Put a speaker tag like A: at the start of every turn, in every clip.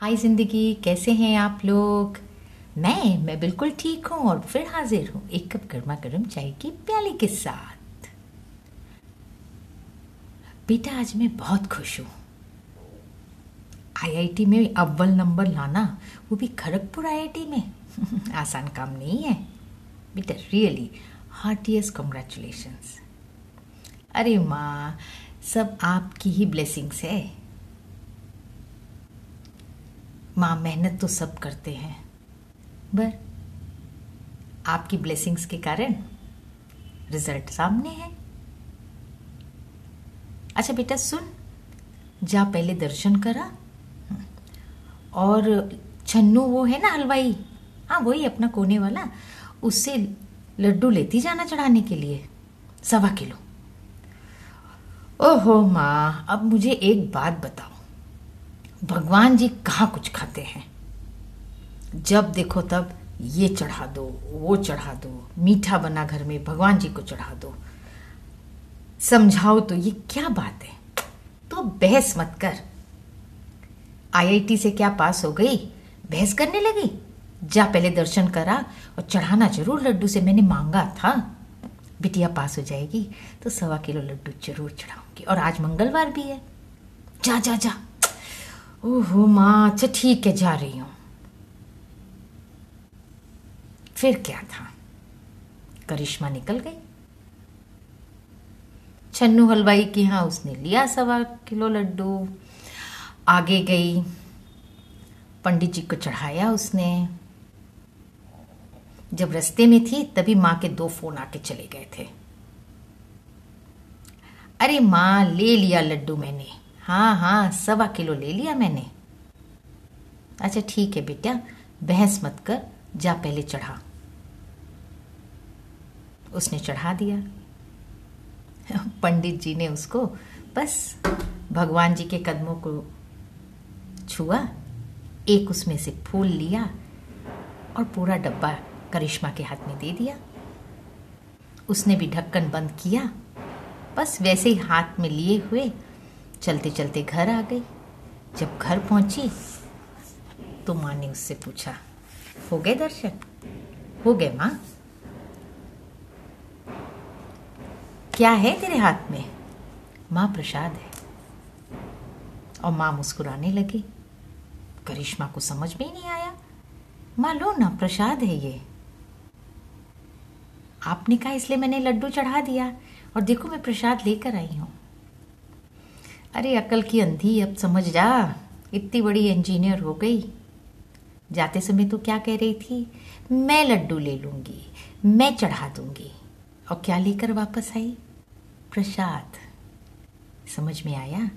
A: हाय ज़िंदगी, कैसे हैं आप लोग? मैं मैं बिल्कुल ठीक हूँ और फिर हाजिर हूँ एक कप गर्मा गर्म चाय की प्याली के साथ। बेटा, आज मैं बहुत खुश हूँ। आईआईटी में अव्वल नंबर लाना, वो भी खड़गपुर आईआईटी में। आसान काम नहीं है। बेटा रियली हार्टिएस्ट कॉन्ग्रेचुलेशंस अरे माँ, सब आपकी ही ब्लेसिंग्स है। माँ मेहनत तो सब करते हैं। बर आपकी ब्लेसिंग्स के कारण रिज़ल्ट सामने है। अच्छा बेटा सुन, जा पहले दर्शन करा। और छन्नू वो है ना हलवाई? हाँ वही अपना कोने वाला, उससे लड्डू लेती जाना चढ़ाने के लिए। सवा किलो। ओहो माँ, अब मुझे एक बात बताओ। भगवान जी कहाँ कुछ खाते हैं? जब देखो तब ये चढ़ा दो, वो चढ़ा दो, मीठा बना घर में, भगवान जी को चढ़ा दो। समझाओ तो ये क्या बात है? तो बहस मत कर। आईआईटी से क्या पास हो गई? बहस करने लगी? जा पहले दर्शन करा और चढ़ाना ज़रूर लड्डू से, मैंने मांगा था। बिटिया पास हो जाएगी तो सवा किलो लड्डू ज़रूर चढ़ाऊँगी और आज मंगलवार भी है। जा जा जा। ओहो माँ अच्छा ठीक है, जा रही हूँ। फिर क्या था? करिश्मा निकल गई। छन्नू हलवाई के यहाँ उसने लिया सवा किलो लड्डू। आगे गई। पंडित जी को चढ़ाया उसने। जब रास्ते में थी, तभी माँ के दो फ़ोन आके चले गए थे। अरे माँ, ले लिया लड्डू मैंने। हाँ हाँ सवा किलो ले लिया मैंने। अच्छा ठीक है बेटा, बहस मत कर, जा पहले चढ़ा। उसने चढ़ा दिया। पंडित जी ने उसको बस भगवान जी के कदमों को छुआ, एक उसमें से फूल लिया और पूरा डब्बा करिश्मा के हाथ में दे दिया। उसने भी ढक्कन बंद किया, बस वैसे ही हाथ में लिए हुए चलते चलते घर आ गई। जब घर पहुँची तो माँ ने उससे पूछा, हो गए दर्शन? हो गए माँ? क्या है तेरे हाथ में? माँ प्रसाद है। और माँ मुस्कुराने लगी। करिश्मा को समझ में ही नहीं आया। माँ, लो ना, प्रसाद है ये। आपने कहा इसलिए मैंने लड्डू चढ़ा दिया और देखो मैं प्रसाद लेकर आई हूँ। अरे, अकल की अंधी, अब समझ जा। इतनी बड़ी इंजीनियर हो गई। जाते समय तो क्या कह रही थी? मैं लड्डू ले लूँगी, मैं चढ़ा दूँगी। और क्या लेकर वापस आई? प्रसाद। समझ में आया?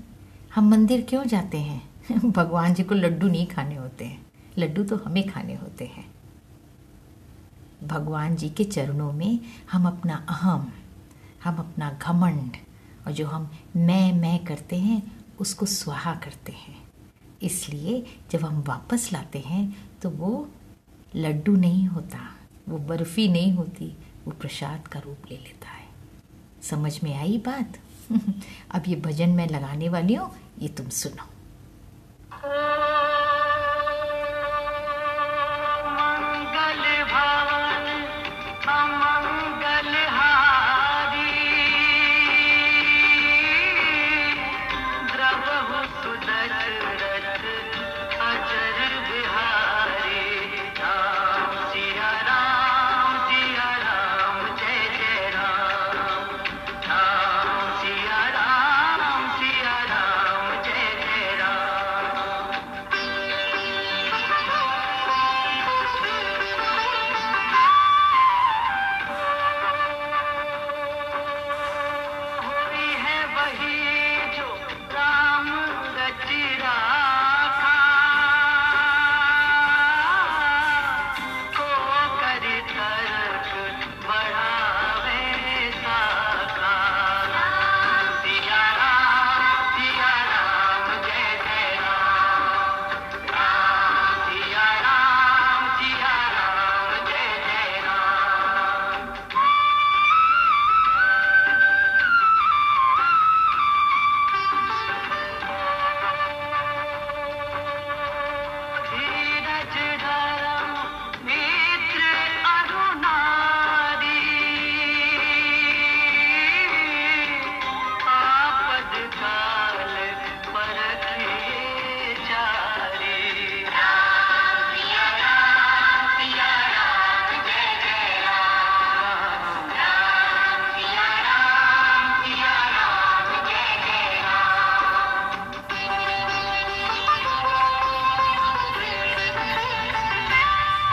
A: हम मंदिर क्यों जाते हैं? भगवान जी को लड्डू नहीं खाने होते हैं। लड्डू तो हमें खाने होते हैं। भगवान जी के चरणों में हम अपना अहम, हम अपना घमंड और जो हम मैं मैं करते हैं, उसको स्वाहा करते हैं। इसलिए जब हम वापस लाते हैं तो वो लड्डू नहीं होता, वो बर्फ़ी नहीं होती, वो प्रसाद का रूप ले लेता है। समझ में आई बात? अब ये भजन मैं लगाने वाली हूँ, ये तुम सुनो।